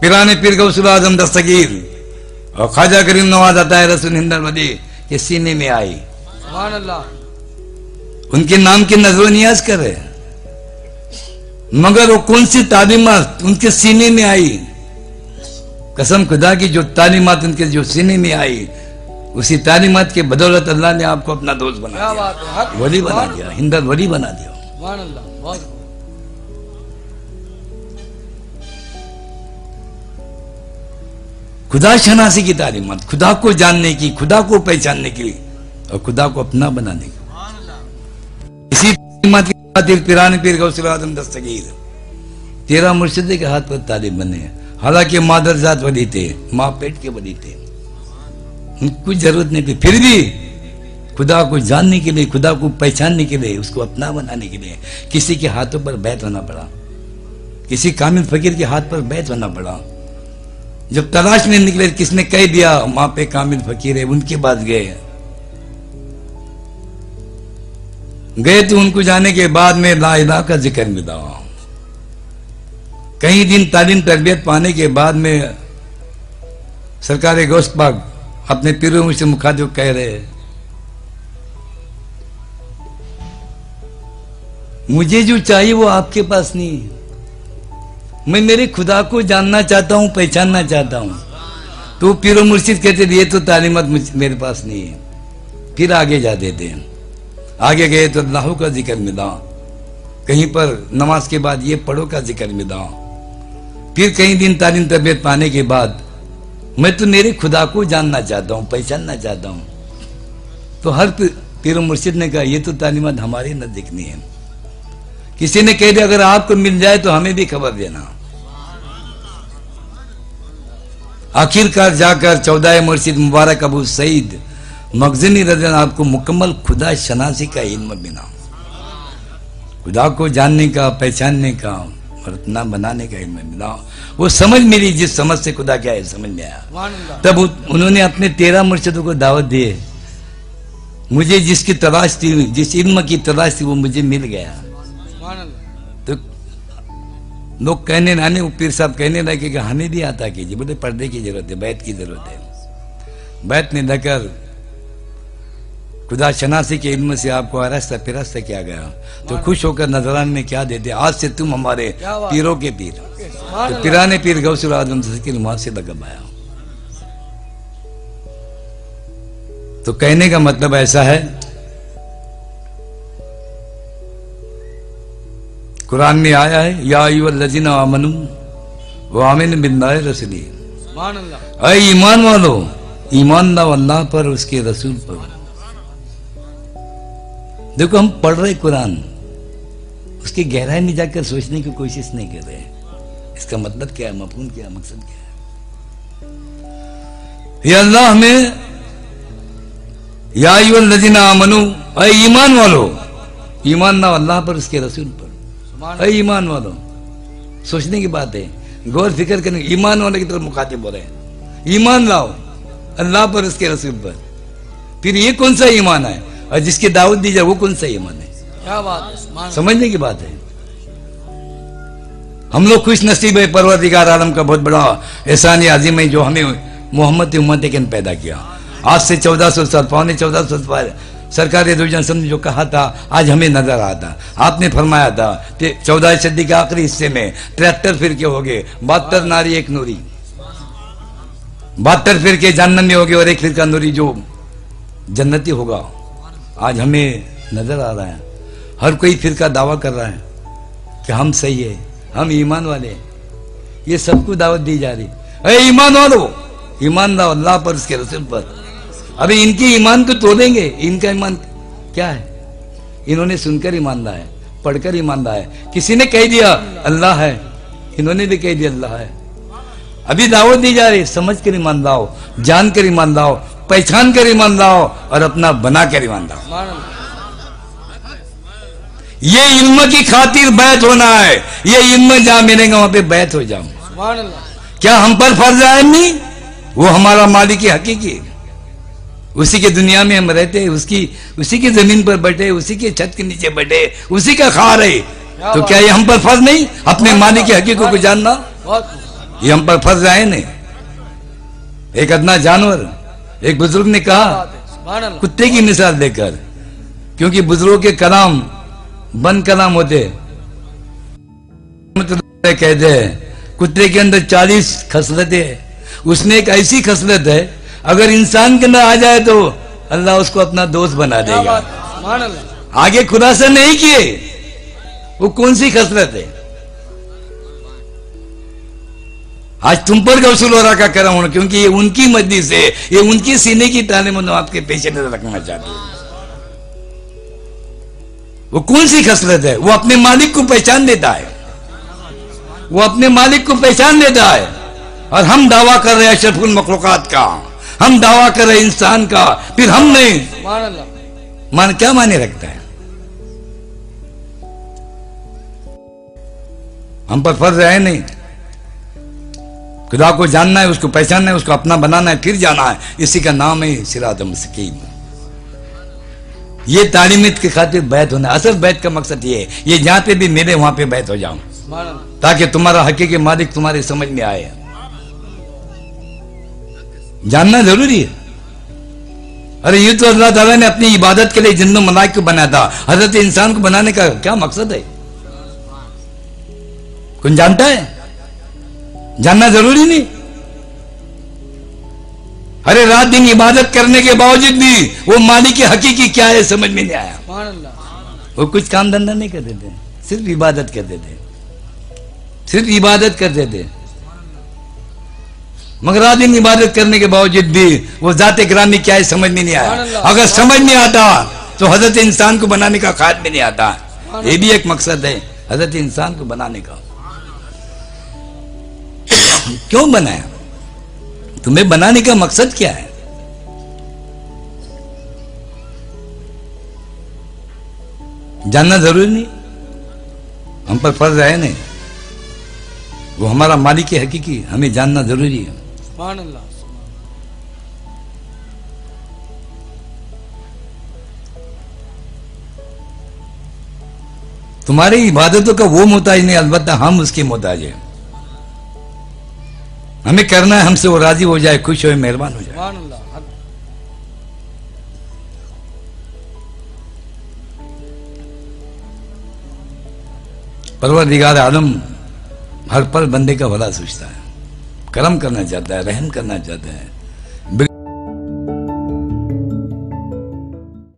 पिराने पीर गौसुल आज़म दस्तगीर। और ख्वाजा करीम नवाज़ आता है रसूल हिंदर मदी ये सीने में आई। उनके नाम की नज़र नियाज कर मगर वो कौन सी तालीमत उनके सीने में आई? कसम खुदा की जो तालीमत उनके जो सीने में आई उसी तालीमत के बदौलत अल्लाह ने आपको अपना दोस्त बना दिया। वली बना दिया हिंदर वली बना दिया। खुदा शनासी की तालीमत खुदा को जानने की, खुदा को पहचानने की और खुदा को अपना बनाने की इसी तालीमत की खातिर पीर दस्तगीर। तेरह मुर्शिदे के हाथ पर तालीम बने। हालाँकि मादर जात वली थे, माँ पेट के वली थे। कुछ ज़रूरत नहीं थी। फिर भी खुदा को जानने के लिए, खुदा को पहचानने के लिए, उसको अपना बनाने के लिए किसी के हाथों पर बैत होना पड़ा। किसी कामिल फकीर के हाथ पर बैत होना पड़ा। जब तलाश में निकले, किसने कह दिया, वहाँ पे कामिल फकीर है, उनके पास गए गए तो उनको जाने के बाद में ला इलाहा का ज़िक्र मिला कई दिन, तालीम, तरबियत पाने के बाद में सरकार गोश्त पाक अपने पीरों में से मुखातिब कह रहे मुझे जो चाहिए वो आपके पास नहीं है। मैं मेरे खुदा को जानना चाहता हूँ, पहचानना चाहता हूँ। तो पीरो मुर्शिद कहते थे ये तो तालीमत मेरे पास नहीं है। फिर आगे जा देते हैं। आगे गए तो अल्लाह का ज़िक्र मिला। कहीं पर नमाज़ के बाद ये पढ़ो का ज़िक्र मिला। फिर कई दिन तालीम तबियत पाने के बाद मैं तो मेरे खुदा को जानना चाहता हूँ, पहचानना चाहता हूँ। तो हर पीरो मुर्शिद ने कहा, ये तो तालीमत हमारे नज़दीक नहीं है। किसी ने कह दिया, अगर आपको मिल जाए तो हमें भी खबर देना। आखिरकार जाकर चौदह मुर्शिद मुबारक अबू सईद मगजनी रजन आपको मुकम्मल खुदा शनासी का इल्म बिना खुदा को जानने का पहचानने का अपना बनाने का इल्म मिला। वो समझ मिली जिस समझ से खुदा क्या है समझ में आया। तब उन्होंने अपने तेरह मुर्शिदों को दावत दिए। मुझे जिसकी तलाश थी जिस इल्म की तलाश थी वो मुझे मिल गया। तो लोग कहने नाने वो पीर साहब कहने लगे कि हानि भी आता कीजिए बोले पर्दे की ज़रूरत है बैत की ज़रूरत है। बैत ने लेकर खुदा शनासी के इल्म से आपको आरस्ता फिरस्ता किया गया। तो खुश होकर नजरान में क्या देते? आज से तुम हमारे पीरों के पीर। तो पिराने पीर गौसुल आज़म की वहाँ से लगम आया तो कहने का मतलब ऐसा है कुरान में आया है या लजीना आमनु वो आमिन बिल्लाह रसली। सुभान अल्लाह ईमान वालो ईमान लाओ अल्लाह पर उसके रसूल पर। देखो हम पढ़ रहे कुरान। उसकी गहराई में जाकर सोचने की कोशिश नहीं कर रहे इसका मतलब क्या है मफहूम क्या है मकसद क्या है? ये अल्लाह हमें या लजीना मनु अय ईमान वालो ईमान ना अल्लाह पर उसके रसूल पर। अरे ईमान वालों सोचने की बात है गौर फ़िक्र करने ईमान वाले की तरफ़ मुखातिब हो रहे हैं। ईमान लाओ अल्लाह पर उसके रसूल पर। फिर ये कौन सा ईमान है? और जिसकी दावत दी जाए वो कौन सा ईमान है? क्या बात है समझने की बात है। हम लोग खुश नसीब है परवरदिगार आलम का बहुत बड़ा एहसान आजिम है जो हमें मोहम्मद उम्मत के पैदा किया। आज से चौदह सौ साल पौने चौदह सौ साल सरकार जनसम ने जो कहा था, आज हमें नज़र आता आपने फरमाया था कि चौदह सदी के आखिरी हिस्से में तिहत्तर फिरके हो गए, बहत्तर नारी, एक नूरी। बहत्तर फिरके जन्नत में हो गए और एक फिरका नूरी जो जन्नती होगा। आज हमें नज़र आ रहा है। हर कोई फिरका दावा कर रहा है कि हम सही है, हम ईमान वाले हैं। ये सबको दावत दी जा रही अरे ईमान वालो, ईमान अल्लाह पर, उसके रसूल पर। अभी इनकी ईमान को तोड़ेंगे। इनका ईमान क्या है? इन्होंने सुनकर ईमान लाया है पढ़कर ईमान लाया। है किसी ने कह दिया अल्लाह है। इन्होंने भी कह दिया अल्लाह है। अभी दावत दी जा रही है, समझ कर ईमान लाओ जान कर ईमान लाओ पहचान कर ईमान लाओ और अपना बना कर ईमान लाओ। ये इल्म की खातिर बैत होना है। ये इल्म जहाँ मिलेगा वहाँ पे बैत हो जाऊँ। क्या हम पर फ़र्ज़ नहीं वो हमारा मालिक हकीकी है। उसी के दुनिया में हम रहते हैं उसकी उसी की ज़मीन पर बैठे उसी के छत के नीचे बैठे उसी का खा रहे तो क्या ये हम पर फ़र्ज़ नहीं? अपने मालिक की हकीकत को जानना? ये हम पर फ़र्ज़ आए नहीं। एक अदना जानवर एक बुज़ुर्ग ने कहा कुत्ते की मिसाल देकर क्योंकि बुज़ुर्गों के कलाम बंद कलाम होते। कहते हैं कुत्ते के अंदर चालीस खसलतें उसने एक ऐसी खसलत है अगर इंसान के अंदर आ जाए तो अल्लाह उसको अपना दोस्त बना देगा। आगे खुलासा नहीं किए वो कौन सी खसलत है? आज तुम पर गौसूल हो का कर? हूँ क्योंकि ये उनकी मर्ज़ी से ये उनकी सीने की ताने में आपके पेशे नज़र रखना चाहते हैं। वो कौन सी खसलत है? वो अपने मालिक को पहचान देता है। वो अपने मालिक को पहचान देता है। और हम दावा कर रहे हैं अशरफुल मखलूकत का। हम दावा कर रहे इंसान का फिर हम नहीं मान क्या माने रखता है? हम पर फ़र्ज़ है नहीं। खुदा को जानना है उसको पहचानना है उसको अपना बनाना है फिर जाना है। इसी का नाम है सिरात मुस्तकीम। ये तालीमत की खातिर बैत होना असल बैत का मकसद ये है ये जहाँ पे भी मेरे वहाँ पे बैत हो जाऊँ। ताकि तुम्हारा हकीकी मालिक तुम्हारे समझ में आए। जानना ज़रूरी है। अरे, ये तो अल्लाह ताला ने अपनी इबादत के लिए जिन्नो मलाइक को बनाया था। हज़रत इंसान को बनाने का क्या मकसद है? कौन जानता है? जानना ज़रूरी नहीं। अरे रात दिन इबादत करने के बावजूद भी वो मालिक की हकीकी क्या है समझ में नहीं आया। वो कुछ काम धंधा नहीं करते थे, सिर्फ़ इबादत करते थे। सिर्फ़ इबादत करते थे। मगर दिन इबादत करने के बावजूद भी वो जाते ग्रामी क्या है समझ में नहीं आया। अगर समझ में आता तो हज़रत इंसान को बनाने का ख्याल में नहीं आता। ये भी एक मकसद है हज़रत इंसान को बनाने का। क्यों बनाया? तुम्हें बनाने का मकसद क्या है? जानना ज़रूरी नहीं। हम पर फ़र्ज़ है नहीं वो हमारा मालिक है हकीकी। हमें जानना ज़रूरी है। सुभान अल्लाह तुम्हारी इबादतों का वो मोहताज नहीं अलबत्ता हम उसके मोहताज हैं। हमें करना है हमसे वो राज़ी हो जाए खुश हो मेहरबान हो जाए। हक। परवरदिगार आलम हर पल बंदे का भला सोचता है। करम करना चाहता है रहम करना चाहता है।